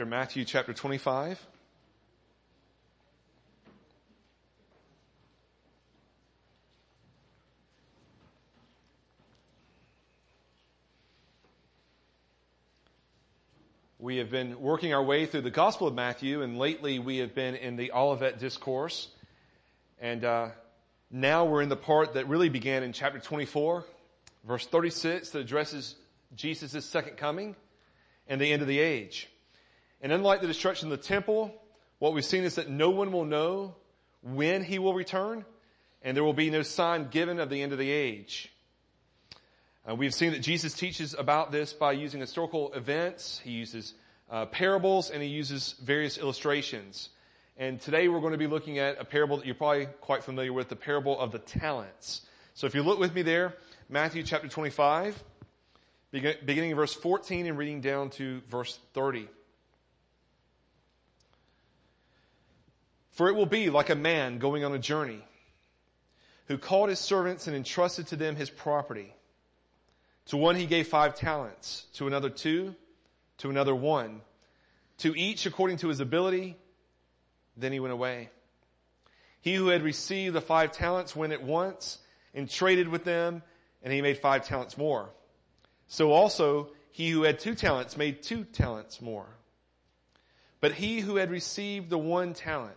Matthew chapter 25. We have been working our way through the Gospel of Matthew, and lately we have been in the Olivet Discourse. And uh, now we're in the part that really began in chapter 24, verse 36, that addresses Jesus' second coming and the end of the age. And unlike the destruction of the temple, what we've seen is that no one will know when he will return, and there will be no sign given of the end of the age. Uh, we've seen that Jesus teaches about this by using historical events. He uses uh, parables and he uses various illustrations. And today we're going to be looking at a parable that you're probably quite familiar with, the parable of the talents. So if you look with me there, Matthew chapter 25, beginning in verse 14 and reading down to verse 30. For it will be like a man going on a journey who called his servants and entrusted to them his property. To one he gave five talents, to another two, to another one, to each according to his ability. Then he went away. He who had received the five talents went at once and traded with them, and he made five talents more. So also he who had two talents made two talents more. But he who had received the one talent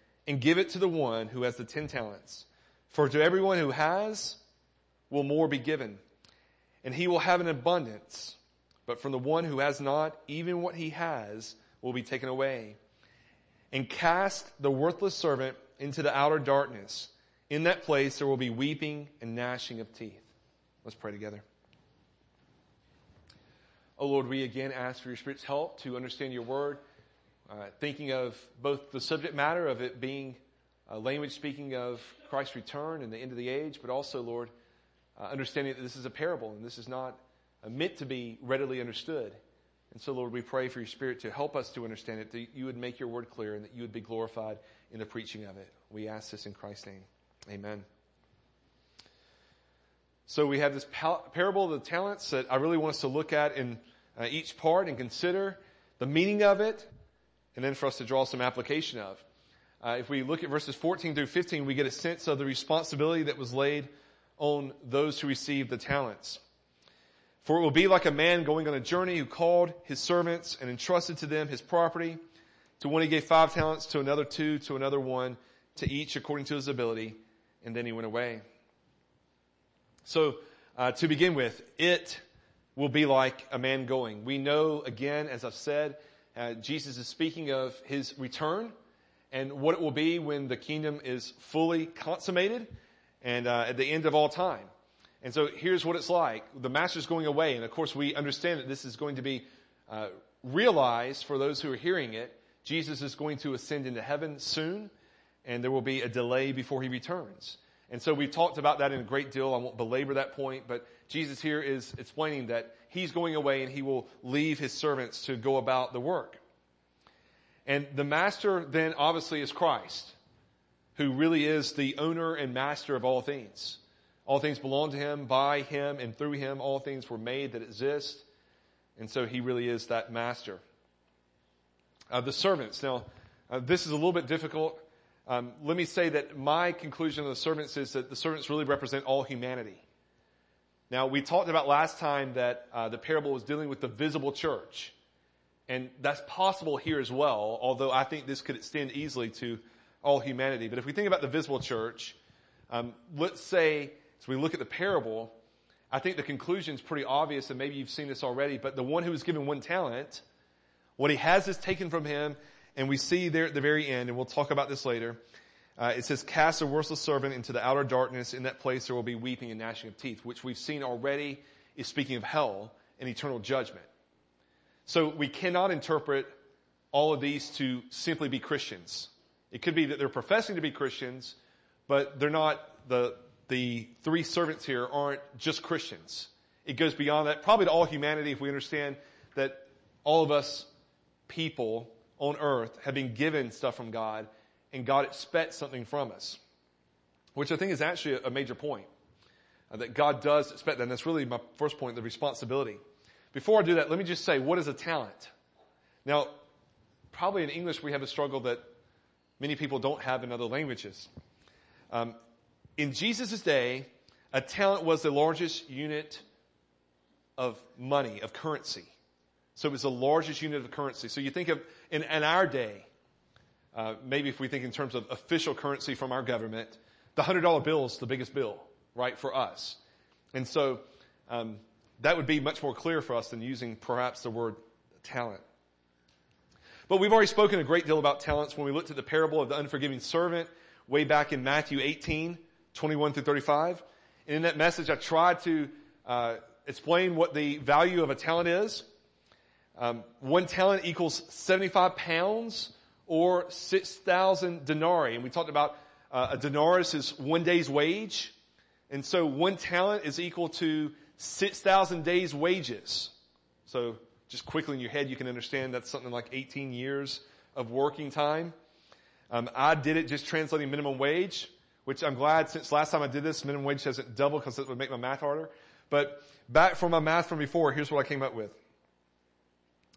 and give it to the one who has the ten talents. For to everyone who has will more be given, and he will have an abundance. But from the one who has not, even what he has will be taken away. And cast the worthless servant into the outer darkness. In that place there will be weeping and gnashing of teeth. Let's pray together. Oh Lord, we again ask for your Spirit's help to understand your word. Uh, thinking of both the subject matter of it being a language speaking of Christ's return and the end of the age, but also, Lord, uh, understanding that this is a parable and this is not uh, meant to be readily understood. And so, Lord, we pray for your Spirit to help us to understand it, that you would make your word clear and that you would be glorified in the preaching of it. We ask this in Christ's name. Amen. So we have this parable of the talents that I really want us to look at in uh, each part and consider the meaning of it, and then for us to draw some application of. Uh, if we look at verses 14 through 15, we get a sense of the responsibility that was laid on those who received the talents. For it will be like a man going on a journey who called his servants and entrusted to them his property. To one he gave five talents, to another two, to another one, to each according to his ability, and then he went away. So, uh, to begin with, it will be like a man going. We know, again, as I've said, uh, Jesus is speaking of his return and what it will be when the kingdom is fully consummated and uh, at the end of all time. And so here's what it's like. The master's going away, and of course we understand that this is going to be uh, realized for those who are hearing it. Jesus is going to ascend into heaven soon, and there will be a delay before he returns. And so we've talked about that in a great deal. I won't belabor that point, but Jesus here is explaining that he's going away and he will leave his servants to go about the work. And the master then obviously is Christ, who really is the owner and master of all things. All things belong to him, by him, and through him all things were made that exist. And so he really is that master. Uh, the servants. Now, uh, this is a little bit difficult. Um, let me say that my conclusion of the servants is that the servants really represent all humanity. Now, we talked about last time that uh, the parable was dealing with the visible church. And that's possible here as well, although I think this could extend easily to all humanity. But if we think about the visible church, um, let's say, as we look at the parable, I think the conclusion is pretty obvious, and maybe you've seen this already, but the one who was given one talent, what he has is taken from him, and we see there at the very end, and we'll talk about this later, uh, it says, cast a worthless servant into the outer darkness. In that place there will be weeping and gnashing of teeth, which we've seen already is speaking of hell and eternal judgment. So we cannot interpret all of these to simply be Christians. It could be that they're professing to be Christians, but they're not, the, the three servants here aren't just Christians. It goes beyond that, probably to all humanity if we understand that all of us people on earth have been given stuff from God and God expects something from us, which I think is actually a major point. Uh, that God does expect that, and that's really my first point, the responsibility. Before I do that, let me just say, what is a talent? Now, probably in English we have a struggle that many people don't have in other languages. Um, in Jesus' day, a talent was the largest unit of money, of currency. So it was the largest unit of currency. So you think of, in, in our day, uh, maybe if we think in terms of official currency from our government, the hundred dollar bill is the biggest bill, right, for us. And so um, that would be much more clear for us than using perhaps the word talent. But we've already spoken a great deal about talents when we looked at the parable of the unforgiving servant way back in Matthew 18, 21 through 35. And in that message, I tried to uh, explain what the value of a talent is. Um, one talent equals 75 pounds or 6,000 denarii. And we talked about uh, a denarius is one day's wage. And so one talent is equal to 6,000 days wages. So just quickly in your head, you can understand that's something like 18 years of working time. Um, I did it just translating minimum wage, which I'm glad since last time I did this, minimum wage hasn't doubled because it would make my math harder. But back from my math from before, here's what I came up with.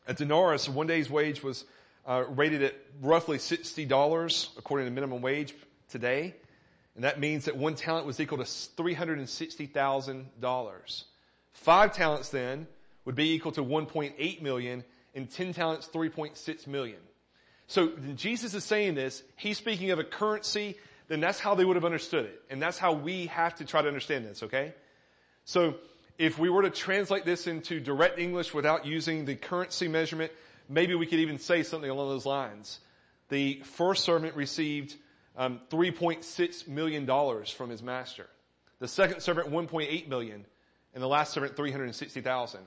A denarius, one day's wage was uh, rated at roughly $60 according to minimum wage today. And that means that one talent was equal to $360,000. Five talents then would be equal to 1.8 million and 10 talents 3.6 million. So Jesus is saying this, he's speaking of a currency, then that's how they would have understood it. And that's how we have to try to understand this, okay? So if we were to translate this into direct English without using the currency measurement, maybe we could even say something along those lines. The first servant received um, 3.6 million dollars from his master. The second servant 1.8 million, and the last servant 360,000.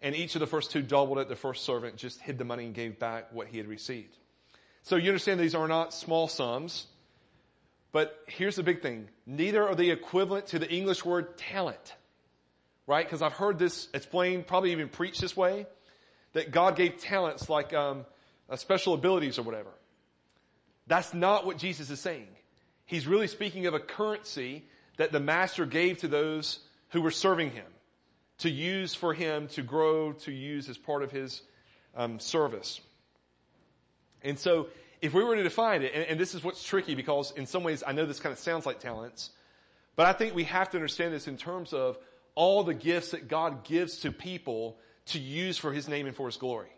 And each of the first two doubled it. The first servant just hid the money and gave back what he had received. So you understand these are not small sums. But here's the big thing. Neither are they equivalent to the English word talent. Right? Because I've heard this explained, probably even preached this way that God gave talents like um, uh, special abilities or whatever. That's not what Jesus is saying. He's really speaking of a currency that the master gave to those who were serving him to use for him to grow, to use as part of his um, service. And so, if we were to define it, and, and this is what's tricky because in some ways I know this kind of sounds like talents, but I think we have to understand this in terms of all the gifts that God gives to people to use for his name and for his glory.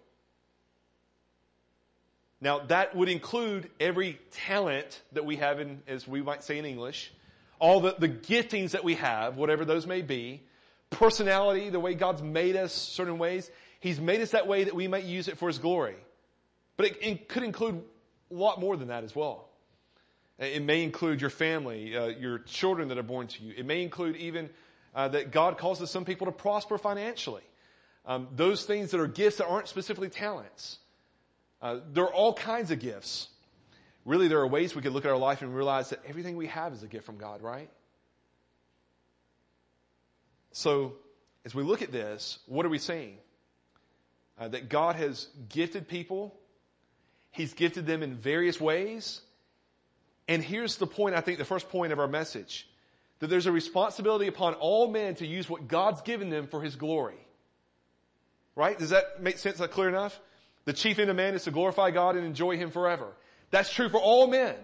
Now that would include every talent that we have in, as we might say in English, all the, the giftings that we have, whatever those may be, personality, the way God's made us certain ways. He's made us that way that we might use it for his glory. But it, it could include a lot more than that as well. It may include your family, uh, your children that are born to you. It may include even uh, that God causes some people to prosper financially. Um, those things that are gifts that aren't specifically talents. Uh, there are all kinds of gifts. Really, there are ways we could look at our life and realize that everything we have is a gift from God, right? So, as we look at this, what are we saying? Uh, that God has gifted people. He's gifted them in various ways. And here's the point, I think the first point of our message. That there's a responsibility upon all men to use what God's given them for His glory. Right? Does that make sense? That clear enough? The chief end of man is to glorify God and enjoy Him forever. That's true for all men.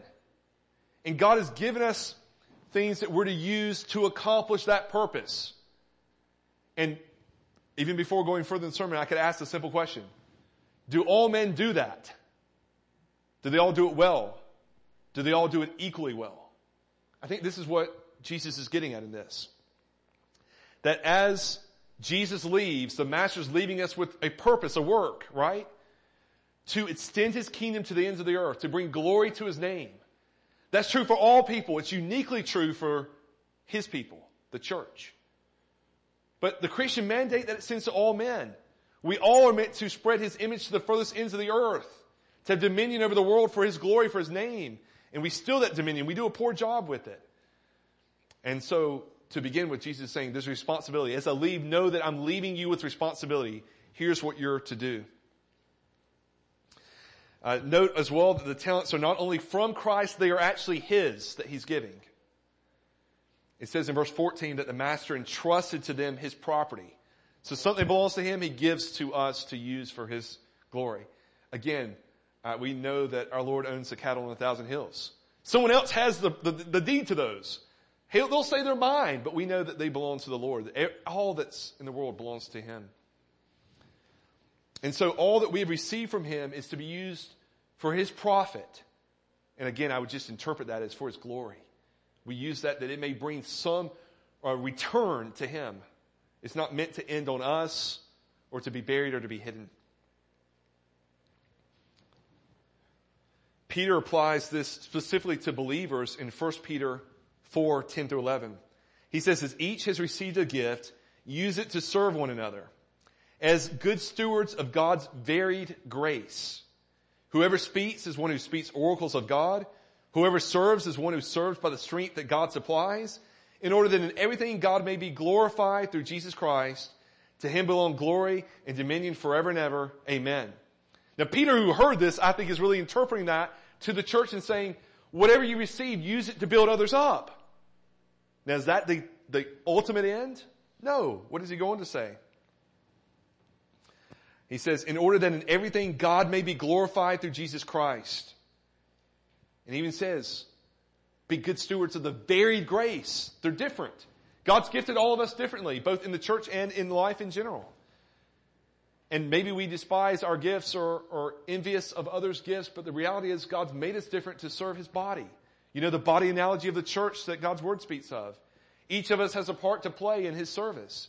And God has given us things that we're to use to accomplish that purpose. And even before going further in the sermon, I could ask a simple question. Do all men do that? Do they all do it well? Do they all do it equally well? I think this is what Jesus is getting at in this. That as Jesus leaves, the Master's leaving us with a purpose, a work, right? To extend His kingdom to the ends of the earth, to bring glory to His name. That's true for all people. It's uniquely true for His people, the church. But the Christian mandate that it sends to all men. We all are meant to spread His image to the furthest ends of the earth, to have dominion over the world for His glory, for His name. And we steal that dominion. We do a poor job with it. And so, to begin with, Jesus is saying there's responsibility. As I leave, know that I'm leaving you with responsibility. Here's what you're to do. Uh, note as well that the talents are not only from Christ, they are actually His that He's giving. It says in verse 14 that the master entrusted to them his property. So something belongs to him, he gives to us to use for his glory. Again, uh, we know that our Lord owns the cattle on a thousand hills. Someone else has the, the, the deed to those. They'll say they're mine, but we know that they belong to the Lord. All that's in the world belongs to him. And so all that we have received from him is to be used for his profit. And again, I would just interpret that as for his glory. We use that that it may bring some uh, return to Him. It's not meant to end on us or to be buried or to be hidden. Peter applies this specifically to believers in 1 Peter 4, 10 through 11. He says, as each has received a gift, use it to serve one another. As good stewards of God's varied grace. Whoever speaks is one who speaks oracles of God. Whoever serves is one who serves by the strength that God supplies, in order that in everything God may be glorified through Jesus Christ. To him belong glory and dominion forever and ever. Amen. Now Peter who heard this, I think is really interpreting that to the church and saying, whatever you receive, use it to build others up. Now is that the, the ultimate end? No. What is he going to say? He says, in order that in everything God may be glorified through Jesus Christ. And he even says, be good stewards of the varied grace. They're different. God's gifted all of us differently, both in the church and in life in general. And maybe we despise our gifts or, or envious of others' gifts, but the reality is God's made us different to serve His body. You know, the body analogy of the church that God's Word speaks of. Each of us has a part to play in His service.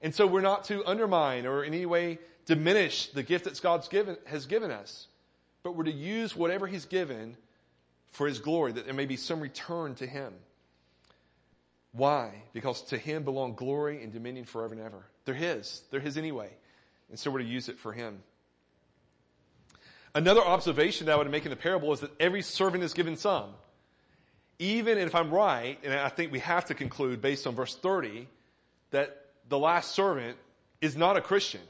And so we're not to undermine or in any way diminish the gift that God's given, has given us, but we're to use whatever He's given for his glory, that there may be some return to him. Why? Because to him belong glory and dominion forever and ever. They're his. They're his anyway. And so we're to use it for him. Another observation that I would make in the parable is that every servant is given some. Even if I'm right, and I think we have to conclude based on verse 30, that the last servant is not a Christian.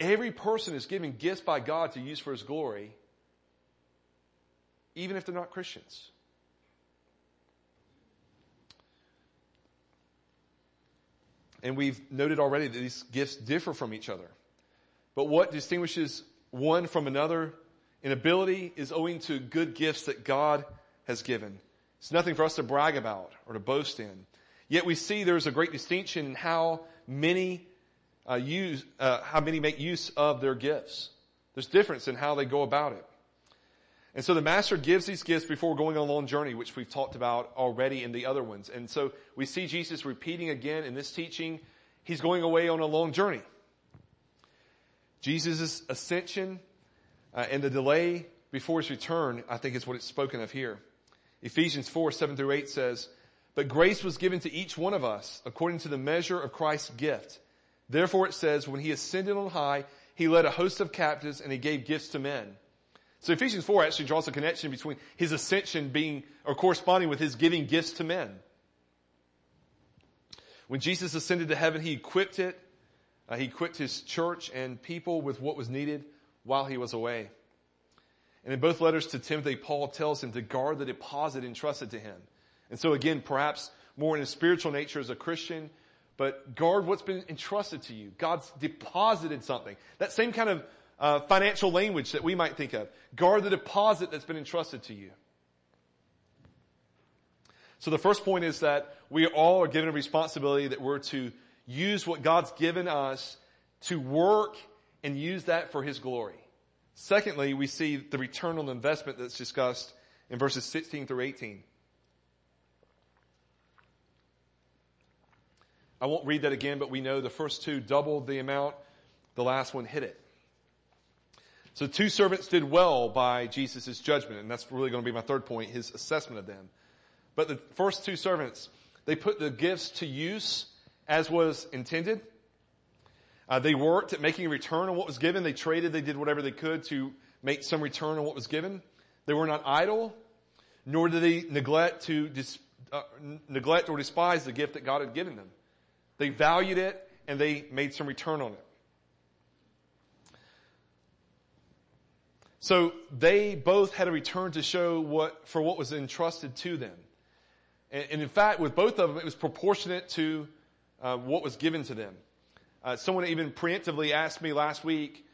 Every person is given gifts by God to use for his glory, even if they're not Christians. And we've noted already that these gifts differ from each other. But what distinguishes one from another in ability is owing to good gifts that God has given. It's nothing for us to brag about or to boast in. Yet we see there's a great distinction in how many uh, use, uh, how many make use of their gifts. There's difference in how they go about it. And so the master gives these gifts before going on a long journey, which we've talked about already in the other ones. And so we see Jesus repeating again in this teaching, he's going away on a long journey. Jesus' ascension uh, and the delay before his return, I think is what it's spoken of here. Ephesians 4, 7 through 8 says, But grace was given to each one of us according to the measure of Christ's gift. Therefore it says, when he ascended on high, he led a host of captives and he gave gifts to men. So Ephesians 4 actually draws a connection between his ascension being, or corresponding with his giving gifts to men. When Jesus ascended to heaven, he equipped it, uh, he equipped his church and people with what was needed while he was away. And in both letters to Timothy, Paul tells him to guard the deposit entrusted to him. And so again, perhaps more in a spiritual nature as a Christian, but guard what's been entrusted to you. God's deposited something. That same kind of uh, financial language that we might think of. Guard the deposit that's been entrusted to you. So the first point is that we all are given a responsibility that we're to use what God's given us to work and use that for His glory. Secondly, we see the return on investment that's discussed in verses 16 through 18. I won't read that again, but we know the first two doubled the amount, the last one hit it. So two servants did well by Jesus' judgment, and that's really going to be my third point, his assessment of them. But the first two servants, they put the gifts to use as was intended. Uh, they worked at making a return on what was given. They traded. They did whatever they could to make some return on what was given. They were not idle, nor did they neglect to dis, uh, neglect or despise the gift that God had given them. They valued it and they made some return on it. So they both had a return to show what for what was entrusted to them. And, and in fact, with both of them, it was proportionate to uh, what was given to them. Uh, someone even preemptively asked me last week,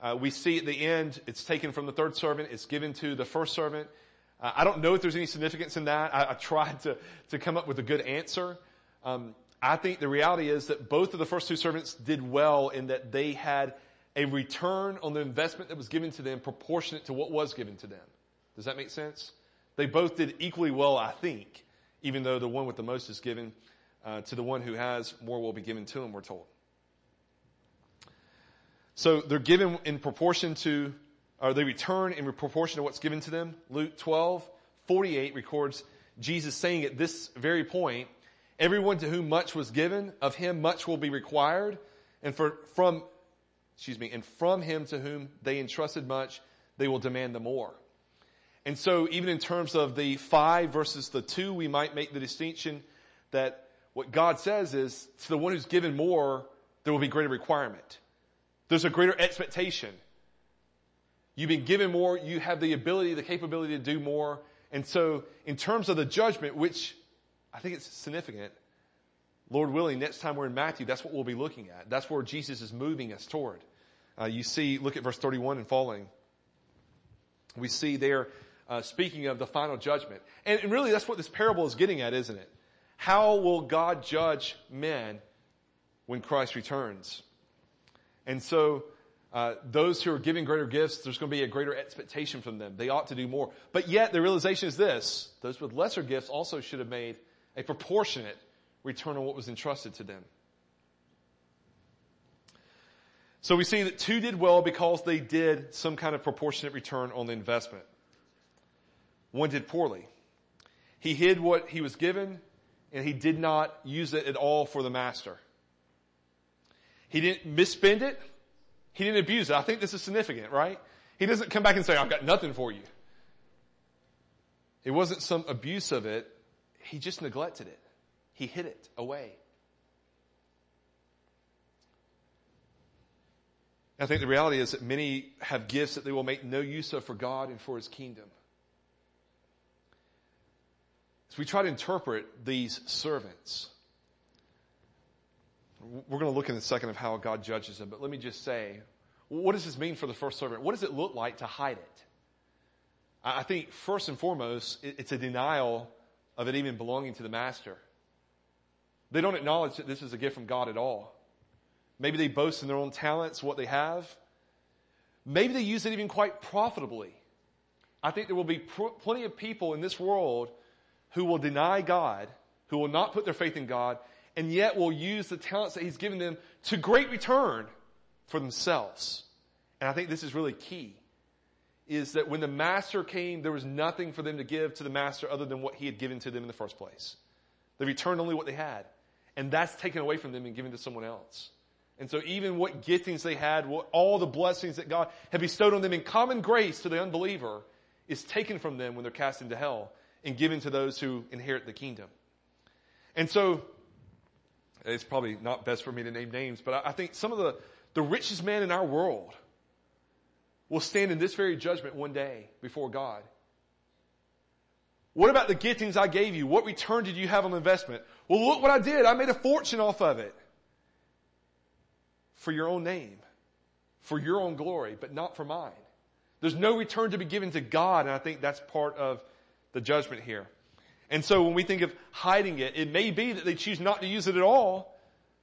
uh, we see at the end, it's taken from the third servant, it's given to the first servant. Uh, I don't know if there's any significance in that. I, I tried to, to come up with a good answer. Um, I think the reality is that both of the first two servants did well in that they had a return on the investment that was given to them proportionate to what was given to them. Does that make sense? They both did equally well, I think, even though the one with the most is given uh, to the one who has more will be given to him, we're told. So they're given in proportion to, or they return in proportion to what's given to them. Luke 12, 48 records Jesus saying at this very point, everyone to whom much was given, of him much will be required. And for, from, excuse me, and from him to whom they entrusted much, they will demand the more. And so even in terms of the five versus the two, we might make the distinction that what God says is to the one who's given more, there will be greater requirement. There's a greater expectation. You've been given more, you have the ability, the capability to do more. And so, in terms of the judgment, which I think it's significant, Lord willing, next time we're in Matthew, that's what we'll be looking at. That's where Jesus is moving us toward. Uh, you see, look at verse 31 and following. We see there, uh, speaking of the final judgment. And, and really, that's what this parable is getting at, isn't it? How will God judge men when Christ returns? And so, uh, those who are giving greater gifts, there's going to be a greater expectation from them. They ought to do more. But yet, the realization is this those with lesser gifts also should have made a proportionate return on what was entrusted to them. So we see that two did well because they did some kind of proportionate return on the investment. One did poorly. He hid what he was given and he did not use it at all for the master. He didn't misspend it. He didn't abuse it. I think this is significant, right? He doesn't come back and say, I've got nothing for you. It wasn't some abuse of it. He just neglected it. He hid it away. I think the reality is that many have gifts that they will make no use of for God and for His kingdom. As we try to interpret these servants, we're going to look in a second of how God judges them, but let me just say, what does this mean for the first servant? What does it look like to hide it? I think first and foremost, it's a denial of it even belonging to the master. They don't acknowledge that this is a gift from God at all. Maybe they boast in their own talents, what they have. Maybe they use it even quite profitably. I think there will be pr- plenty of people in this world who will deny God, who will not put their faith in God, and yet will use the talents that He's given them to great return for themselves. And I think this is really key. Is that when the master came, there was nothing for them to give to the master other than what he had given to them in the first place. They returned only what they had. And that's taken away from them and given to someone else. And so even what giftings they had, what, all the blessings that God had bestowed on them in common grace to the unbeliever is taken from them when they're cast into hell and given to those who inherit the kingdom. And so it's probably not best for me to name names, but I, I think some of the, the richest men in our world will stand in this very judgment one day before God. What about the giftings I gave you? What return did you have on investment? Well, look what I did. I made a fortune off of it. For your own name. For your own glory, but not for mine. There's no return to be given to God, and I think that's part of the judgment here. And so when we think of hiding it, it may be that they choose not to use it at all,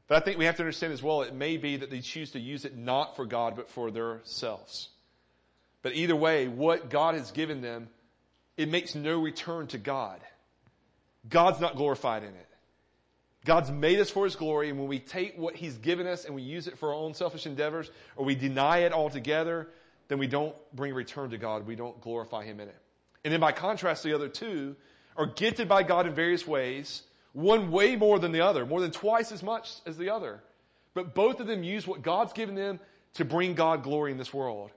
but I think we have to understand as well, it may be that they choose to use it not for God, but for themselves. But either way, what God has given them it makes no return to God. God's not glorified in it. God's made us for His glory, and when we take what He's given us and we use it for our own selfish endeavors, or we deny it altogether, then we don't bring return to God. We don't glorify Him in it. And then by contrast, the other two are gifted by God in various ways, one way more than the other, more than twice as much as the other. But both of them use what God's given them to bring God glory in this world.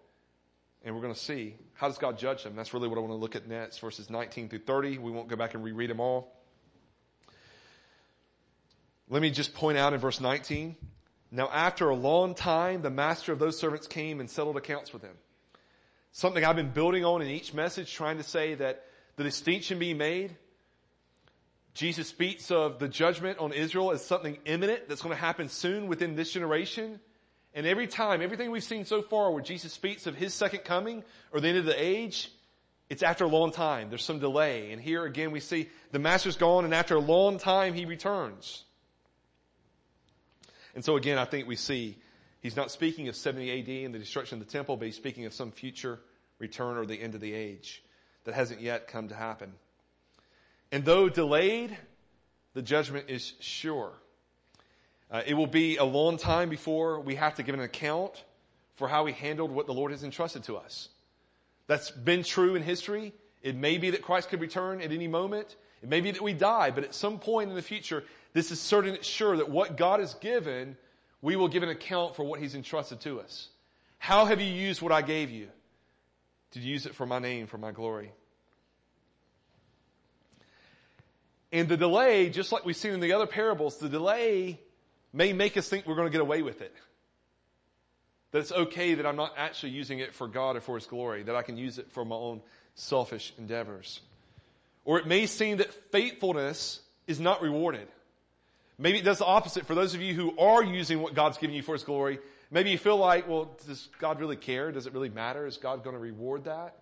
And we're going to see how does God judge them? That's really what I want to look at next, verses 19 through 30. We won't go back and reread them all. Let me just point out in verse 19. Now after a long time, the master of those servants came and settled accounts with him. Something I've been building on in each message, trying to say that the distinction being made. Jesus speaks of the judgment on Israel as something imminent that's going to happen soon within this generation. And every time, everything we've seen so far where Jesus speaks of his second coming or the end of the age, it's after a long time. There's some delay. And here again we see the master's gone and after a long time he returns. And so again, I think we see he's not speaking of 70 AD and the destruction of the temple, but he's speaking of some future return or the end of the age that hasn't yet come to happen. And though delayed, the judgment is sure. Uh, it will be a long time before we have to give an account for how we handled what the Lord has entrusted to us. That's been true in history. It may be that Christ could return at any moment. It may be that we die, but at some point in the future, this is certain, it's sure that what God has given, we will give an account for what He's entrusted to us. How have you used what I gave you? You use it for my name, for my glory? And the delay, just like we've seen in the other parables, the delay may make us think we're going to get away with it. That it's okay that I'm not actually using it for God or for His glory, that I can use it for my own selfish endeavors. Or it may seem that faithfulness is not rewarded. Maybe it does the opposite. For those of you who are using what God's given you for His glory, maybe you feel like, well, does God really care? Does it really matter? Is God going to reward that?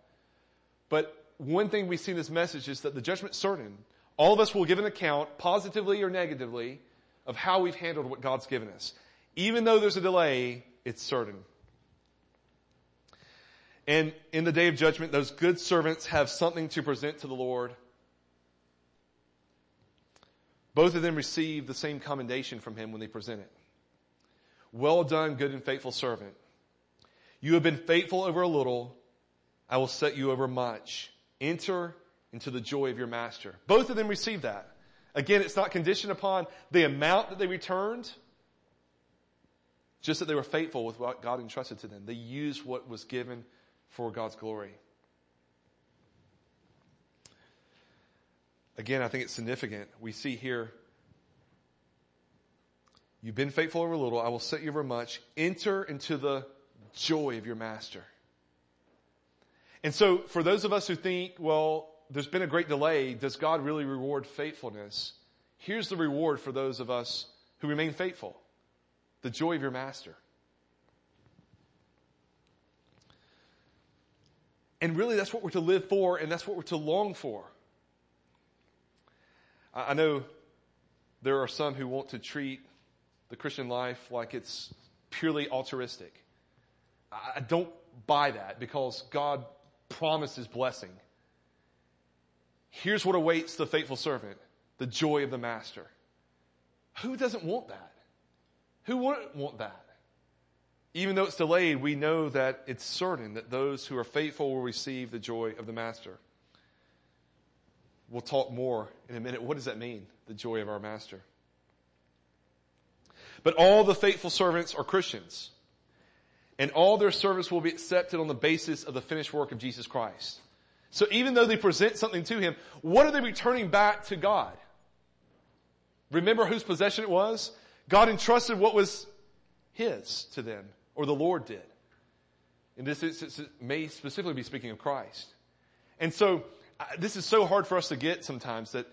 But one thing we see in this message is that the judgment's certain. All of us will give an account, positively or negatively, of how we've handled what God's given us. Even though there's a delay, it's certain. And in the day of judgment, those good servants have something to present to the Lord. Both of them receive the same commendation from him when they present it. Well done, good and faithful servant. You have been faithful over a little. I will set you over much. Enter into the joy of your master. Both of them received that. Again, it's not conditioned upon the amount that they returned, just that they were faithful with what God entrusted to them. They used what was given for God's glory. Again, I think it's significant. We see here, you've been faithful over a little, I will set you over much. Enter into the joy of your master. And so for those of us who think, well, there's been a great delay. Does God really reward faithfulness? Here's the reward for those of us who remain faithful. The joy of your master. And really that's what we're to live for and that's what we're to long for. I know there are some who want to treat the Christian life like it's purely altruistic. I don't buy that because God promises blessing. Here's what awaits the faithful servant the joy of the master. Who doesn't want that? Who wouldn't want that? Even though it's delayed, we know that it's certain that those who are faithful will receive the joy of the master. We'll talk more in a minute. What does that mean? The joy of our master. But all the faithful servants are Christians. And all their service will be accepted on the basis of the finished work of Jesus Christ. So even though they present something to him, what are they returning back to God? Remember whose possession it was? God entrusted what was his to them, or the Lord did. In this instance, it may specifically be speaking of Christ. And so, uh, this is so hard for us to get sometimes that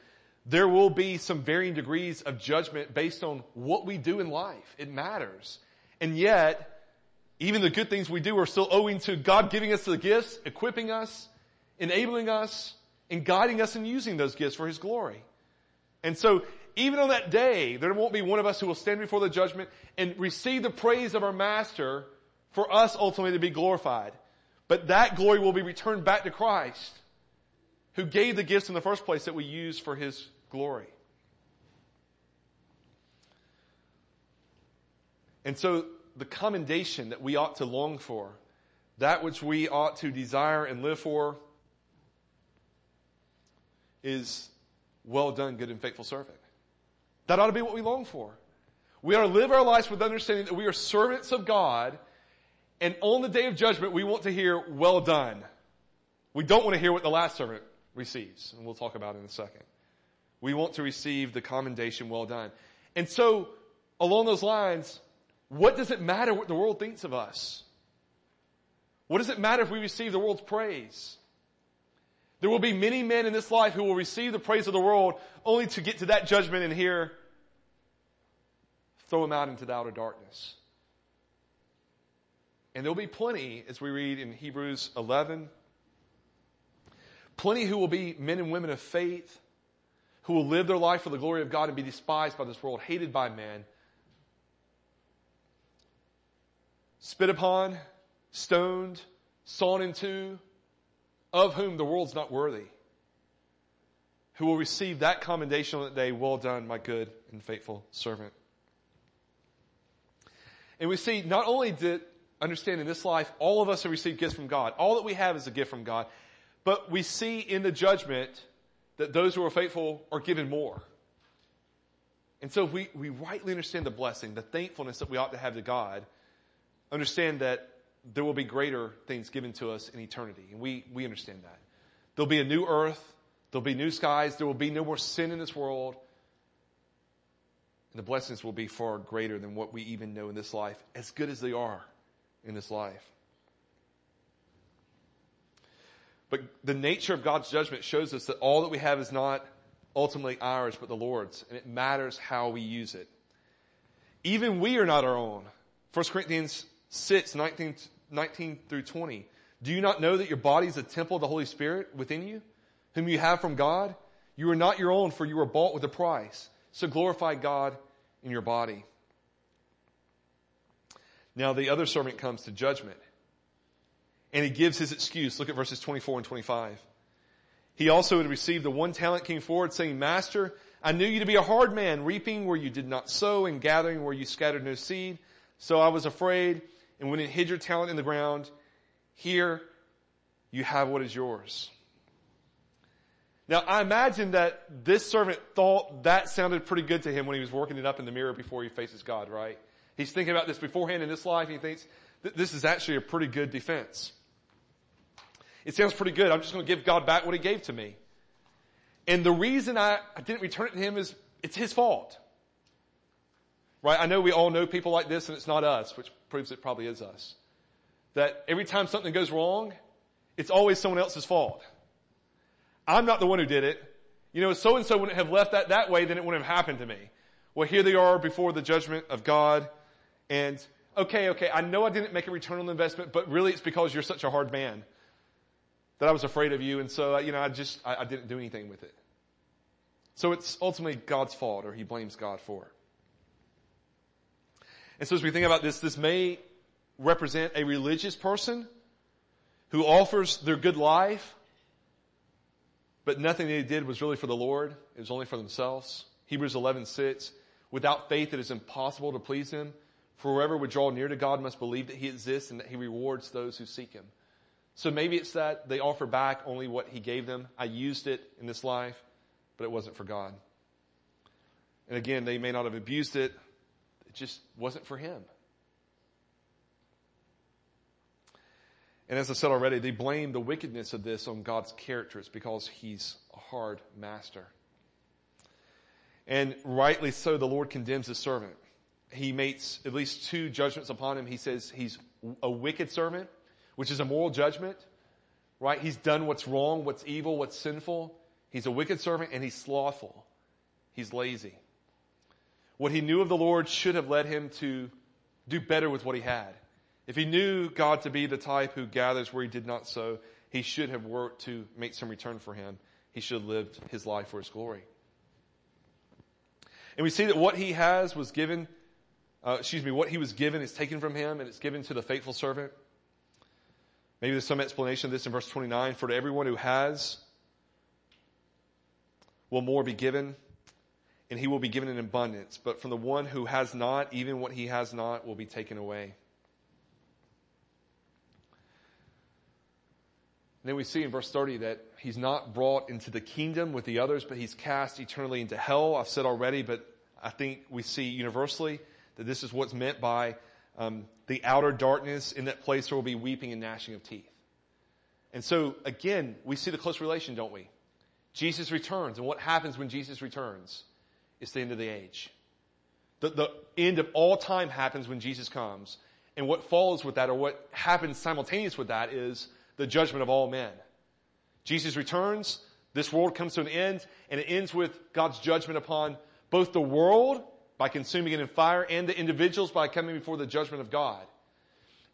there will be some varying degrees of judgment based on what we do in life. It matters. And yet, even the good things we do are still owing to God giving us the gifts, equipping us, enabling us, and guiding us in using those gifts for His glory. And so, even on that day, there won't be one of us who will stand before the judgment and receive the praise of our Master for us ultimately to be glorified. But that glory will be returned back to Christ, who gave the gifts in the first place that we use for His glory. And so the commendation that we ought to long for, that which we ought to desire and live for, is well done, good and faithful servant. That ought to be what we long for. We ought to live our lives with understanding that we are servants of God, and on the day of judgment, we want to hear, well done. We don't want to hear what the last servant receives, and we'll talk about in a second. We want to receive the commendation, well done. And so, along those lines, what does it matter what the world thinks of us? What does it matter if we receive the world's praise? There will be many men in this life who will receive the praise of the world only to get to that judgment and hear, throw them out into the outer darkness. And there'll be plenty, as we read in Hebrews 11, plenty who will be men and women of faith, who will live their life for the glory of God and be despised by this world, hated by men, spit upon, stoned, sawn in two, of whom the world's not worthy, who will receive that commendation on that day, well done, my good and faithful servant. And we see not only did understand in this life, all of us have received gifts from God. All that we have is a gift from God. But we see in the judgment that those who are faithful are given more. And so if we, we rightly understand the blessing, the thankfulness that we ought to have to God, understand that there will be greater things given to us in eternity. And we, we understand that. There'll be a new earth. There'll be new skies. There will be no more sin in this world. And the blessings will be far greater than what we even know in this life, as good as they are in this life. But the nature of God's judgment shows us that all that we have is not ultimately ours, but the Lord's, and it matters how we use it. Even we are not our own. 1 Corinthians 6, 19, 19 through 20. Do you not know that your body is a temple of the Holy Spirit within you, whom you have from God? You are not your own, for you were bought with a price. So glorify God in your body. Now the other servant comes to judgment. And he gives his excuse. Look at verses 24 and 25. He also had received the one talent came forward saying, Master, I knew you to be a hard man, reaping where you did not sow and gathering where you scattered no seed. So I was afraid and went and hid your talent in the ground. Here you have what is yours. Now I imagine that this servant thought that sounded pretty good to him when he was working it up in the mirror before he faces God, right? He's thinking about this beforehand in this life and he thinks, this is actually a pretty good defense. It sounds pretty good. I'm just going to give God back what he gave to me. And the reason I, I didn't return it to him is it's his fault. Right? I know we all know people like this and it's not us, which proves it probably is us. That every time something goes wrong, it's always someone else's fault. I'm not the one who did it. You know, so and so wouldn't have left that that way, then it wouldn't have happened to me. Well, here they are before the judgment of God. And okay, okay, I know I didn't make a return on the investment, but really it's because you're such a hard man that I was afraid of you. And so, you know, I just, I, I didn't do anything with it. So it's ultimately God's fault or he blames God for it. And so as we think about this, this may represent a religious person who offers their good life, but nothing they did was really for the Lord. It was only for themselves. Hebrews 11, 6. Without faith, it is impossible to please him. For whoever would draw near to God must believe that he exists and that he rewards those who seek him. So maybe it's that they offer back only what he gave them. I used it in this life, but it wasn't for God. And again, they may not have abused it. It just wasn't for him. And as I said already, they blame the wickedness of this on God's character. It's because he's a hard master. And rightly so, the Lord condemns his servant. He makes at least two judgments upon him. He says he's a wicked servant which is a moral judgment, right? He's done what's wrong, what's evil, what's sinful. He's a wicked servant and he's slothful. He's lazy. What he knew of the Lord should have led him to do better with what he had. If he knew God to be the type who gathers where he did not sow, he should have worked to make some return for him. He should have lived his life for his glory. And we see that what he has was given, uh, excuse me, what he was given is taken from him and it's given to the faithful servant. Maybe there's some explanation of this in verse 29. For to everyone who has, will more be given, and he will be given in abundance. But from the one who has not, even what he has not will be taken away. And then we see in verse 30 that he's not brought into the kingdom with the others, but he's cast eternally into hell. I've said already, but I think we see universally that this is what's meant by um, the outer darkness. In that place, there will be weeping and gnashing of teeth. And so, again, we see the close relation, don't we? Jesus returns, and what happens when Jesus returns? It's the end of the age. The, the end of all time happens when Jesus comes. And what follows with that, or what happens simultaneous with that, is the judgment of all men. Jesus returns, this world comes to an end, and it ends with God's judgment upon both the world by consuming it in fire and the individuals by coming before the judgment of God.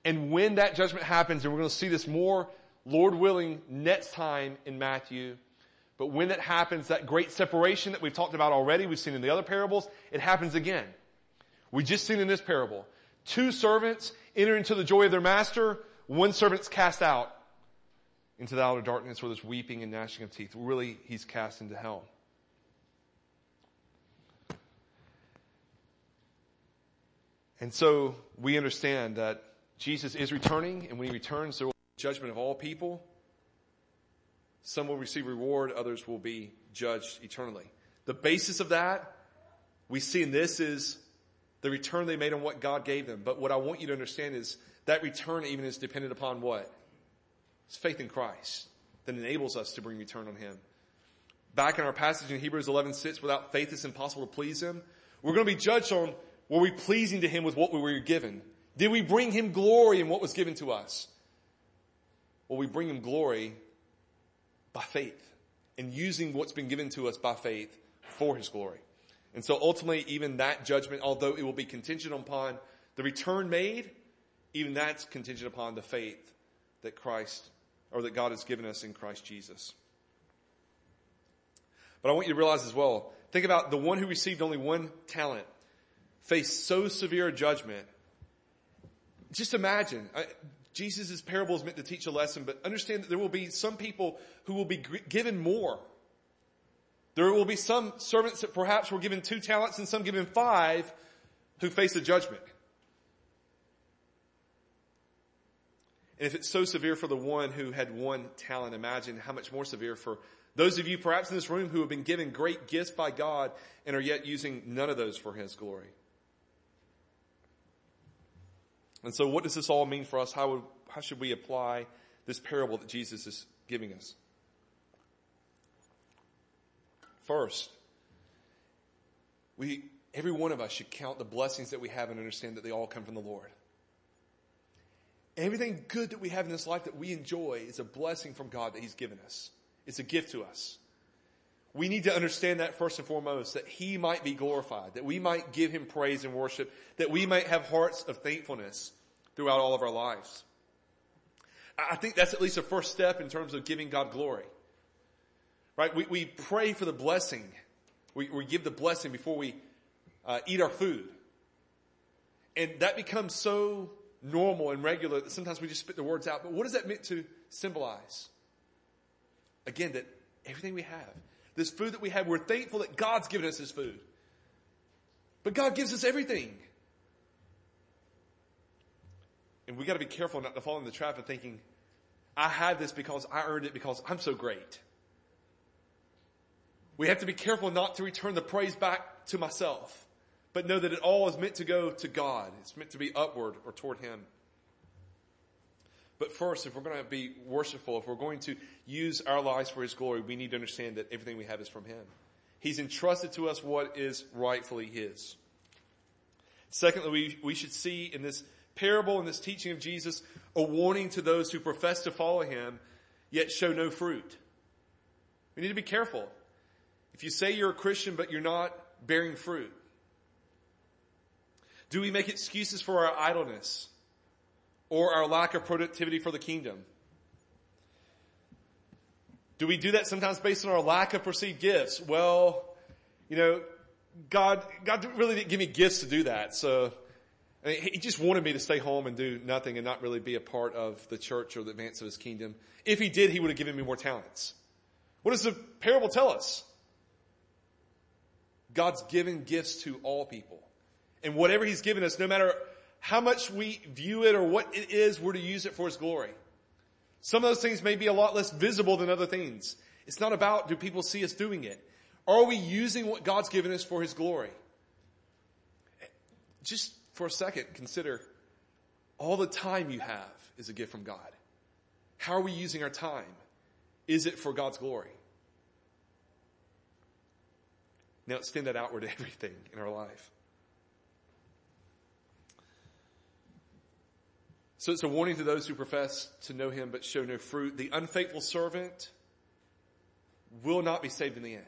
And when that judgment happens, and we're going to see this more, Lord willing, next time in Matthew, but when that happens, that great separation that we've talked about already, we've seen in the other parables, it happens again. We just seen in this parable. Two servants enter into the joy of their master, one servant's cast out into the outer darkness where there's weeping and gnashing of teeth. Really, he's cast into hell. And so we understand that Jesus is returning, and when he returns, there will be judgment of all people. Some will receive reward, others will be judged eternally. The basis of that we see in this is the return they made on what God gave them. But what I want you to understand is that return even is dependent upon what? It's faith in Christ that enables us to bring return on Him. Back in our passage in Hebrews 11, 6, without faith it's impossible to please Him. We're going to be judged on were we pleasing to Him with what we were given? Did we bring Him glory in what was given to us? Well, we bring Him glory by faith and using what's been given to us by faith for His glory. And so ultimately, even that judgment, although it will be contingent upon the return made, even that's contingent upon the faith that Christ or that God has given us in Christ Jesus. But I want you to realize as well, think about the one who received only one talent faced so severe a judgment. Just imagine, Jesus' parable is meant to teach a lesson, but understand that there will be some people who will be given more. There will be some servants that perhaps were given two talents and some given five who face a judgment. And if it's so severe for the one who had one talent, imagine how much more severe for those of you perhaps in this room who have been given great gifts by God and are yet using none of those for His glory. And so what does this all mean for us? How, would, how should we apply this parable that Jesus is giving us? First, we, every one of us should count the blessings that we have and understand that they all come from the Lord. Everything good that we have in this life that we enjoy is a blessing from God that He's given us. It's a gift to us. We need to understand that first and foremost, that He might be glorified, that we might give Him praise and worship, that we might have hearts of thankfulness throughout all of our lives. I think that's at least a first step in terms of giving God glory. Right? We, we pray for the blessing. We, we give the blessing before we uh, eat our food. And that becomes so normal and regular that sometimes we just spit the words out. But what is that meant to symbolize? Again, that everything we have, this food that we have, we're thankful that God's given us this food. But God gives us everything. And we got to be careful not to fall in the trap of thinking, I have this because I earned it because I'm so great. We have to be careful not to return the praise back to myself but know that it all is meant to go to God. It's meant to be upward or toward Him. But first, if we're going to be worshipful, if we're going to use our lives for His glory, we need to understand that everything we have is from Him. He's entrusted to us what is rightfully His. Secondly, we, we should see in this parable and this teaching of Jesus a warning to those who profess to follow him, yet show no fruit. We need to be careful. If you say you're a Christian, but you're not bearing fruit, do we make excuses for our idleness or our lack of productivity for the kingdom? Do we do that sometimes based on our lack of perceived gifts? Well, you know, God, God really didn't give me gifts to do that. So I mean, he just wanted me to stay home and do nothing and not really be a part of the church or the advance of his kingdom. If he did, he would have given me more talents. What does the parable tell us? God's given gifts to all people. And whatever he's given us, no matter how much we view it or what it is, we're to use it for his glory. Some of those things may be a lot less visible than other things. It's not about do people see us doing it. Are we using what God's given us for his glory? Just for a second, consider all the time you have is a gift from God. How are we using our time? Is it for God's glory? Now extend that outward to everything in our life. So it's a warning to those who profess to know him but show no fruit. The unfaithful servant will not be saved in the end.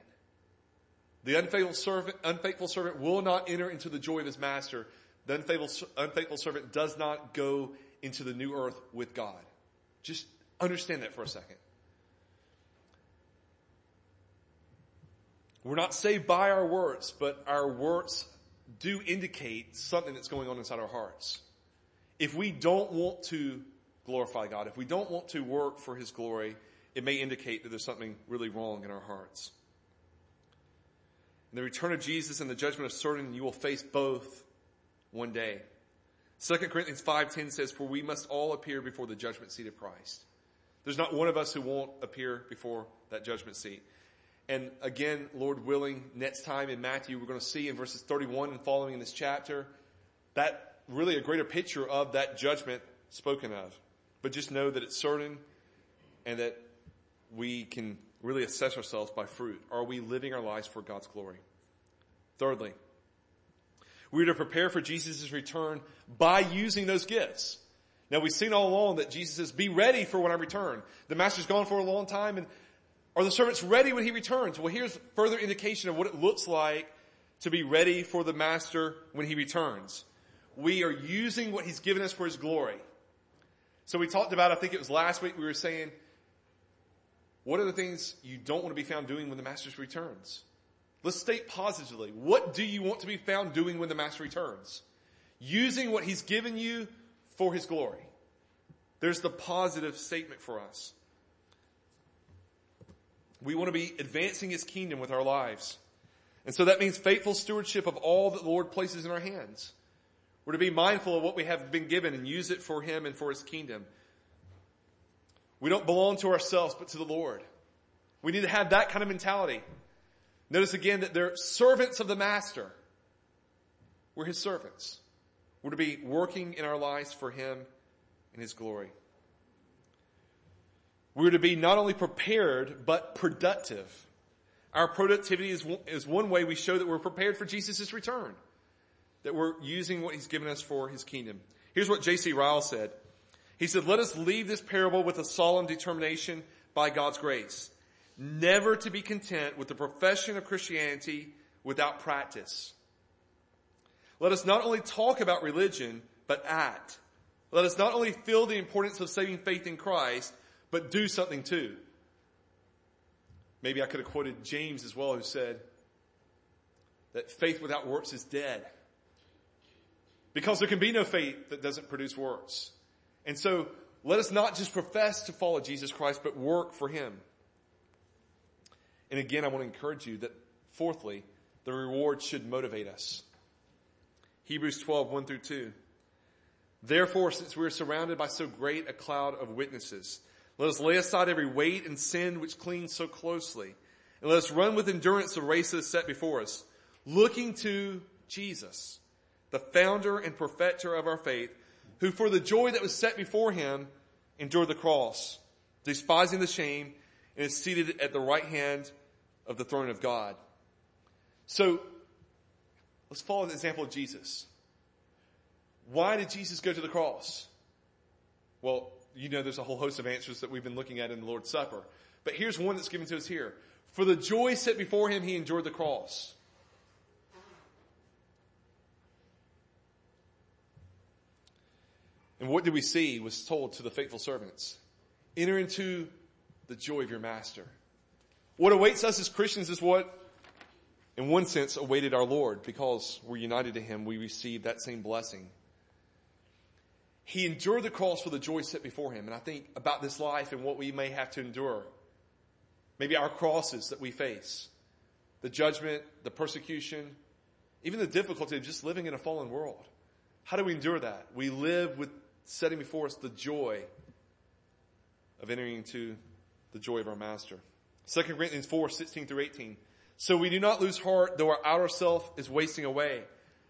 The unfaithful servant, unfaithful servant will not enter into the joy of his master. The unfaithful, unfaithful servant does not go into the new earth with God. Just understand that for a second. We're not saved by our words, but our words do indicate something that's going on inside our hearts if we don't want to glorify God, if we don't want to work for His glory, it may indicate that there's something really wrong in our hearts. In the return of Jesus and the judgment of certain, you will face both one day. 2 Corinthians 5.10 says, For we must all appear before the judgment seat of Christ. There's not one of us who won't appear before that judgment seat. And again, Lord willing, next time in Matthew, we're going to see in verses 31 and following in this chapter, that really a greater picture of that judgment spoken of. But just know that it's certain and that we can really assess ourselves by fruit. Are we living our lives for God's glory? Thirdly, we're to prepare for Jesus' return by using those gifts. Now we've seen all along that Jesus says, be ready for when I return. The master's gone for a long time and are the servants ready when he returns? Well, here's further indication of what it looks like to be ready for the master when he returns we are using what he's given us for his glory. So we talked about, I think it was last week, we were saying, what are the things you don't want to be found doing when the master returns? Let's state positively. What do you want to be found doing when the master returns? Using what he's given you for his glory. There's the positive statement for us. We want to be advancing his kingdom with our lives. And so that means faithful stewardship of all that the Lord places in our hands. We're to be mindful of what we have been given and use it for Him and for His kingdom. We don't belong to ourselves, but to the Lord. We need to have that kind of mentality. Notice again that they're servants of the Master. We're His servants. We're to be working in our lives for Him and His glory. We're to be not only prepared, but productive. Our productivity is, is one way we show that we're prepared for Jesus' return that we're using what he's given us for his kingdom. Here's what J.C. Ryle said. He said, let us leave this parable with a solemn determination by God's grace, never to be content with the profession of Christianity without practice. Let us not only talk about religion, but act. Let us not only feel the importance of saving faith in Christ, but do something too. Maybe I could have quoted James as well, who said that faith without works is dead. Because there can be no faith that doesn't produce works. And so let us not just profess to follow Jesus Christ, but work for Him. And again, I want to encourage you that fourthly, the reward should motivate us. Hebrews 12, 1 through 2. Therefore, since we are surrounded by so great a cloud of witnesses, let us lay aside every weight and sin which clings so closely, and let us run with endurance the race that is set before us, looking to Jesus the founder and perfecter of our faith, who for the joy that was set before him endured the cross, despising the shame, and is seated at the right hand of the throne of God. So, let's follow the example of Jesus. Why did Jesus go to the cross? Well, you know there's a whole host of answers that we've been looking at in the Lord's Supper. But here's one that's given to us here. For the joy set before him, he endured the cross. And what did we see was told to the faithful servants? Enter into the joy of your master. What awaits us as Christians is what, in one sense, awaited our Lord because we're united to him. We receive that same blessing. He endured the cross for the joy set before him. And I think about this life and what we may have to endure. Maybe our crosses that we face, the judgment, the persecution, even the difficulty of just living in a fallen world. How do we endure that? We live with setting before us the joy of entering into the joy of our master. 2 Corinthians 4, 16 through 18. So we do not lose heart though our outer self is wasting away.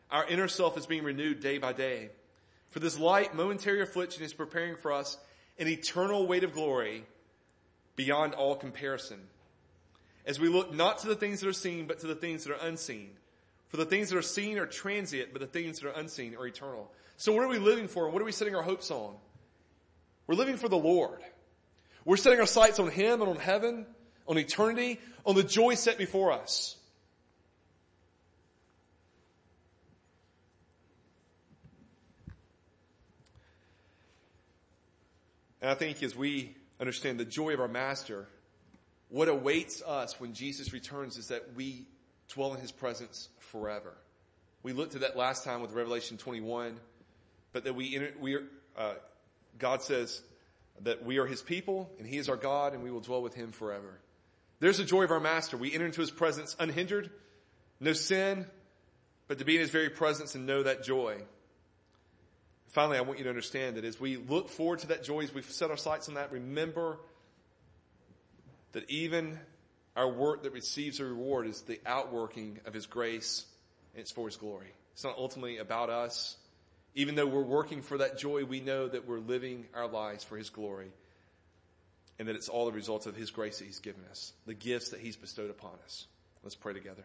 Our inner self is being renewed day by day. For this light momentary affliction is preparing for us an eternal weight of glory beyond all comparison. As we look not to the things that are seen, but to the things that are unseen. For the things that are seen are transient, but the things that are unseen are eternal. So what are we living for? What are we setting our hopes on? We're living for the Lord. We're setting our sights on Him and on heaven, on eternity, on the joy set before us. And I think as we understand the joy of our Master, what awaits us when Jesus returns is that we dwell in His presence forever. We looked at that last time with Revelation 21 but that we, enter, we are, uh, God says that we are his people and he is our God and we will dwell with him forever. There's the joy of our master. We enter into his presence unhindered, no sin, but to be in his very presence and know that joy. Finally, I want you to understand that as we look forward to that joy, as we've set our sights on that, remember that even our work that receives a reward is the outworking of his grace and it's for his glory. It's not ultimately about us. Even though we're working for that joy, we know that we're living our lives for His glory and that it's all the result of His grace that He's given us, the gifts that He's bestowed upon us. Let's pray together.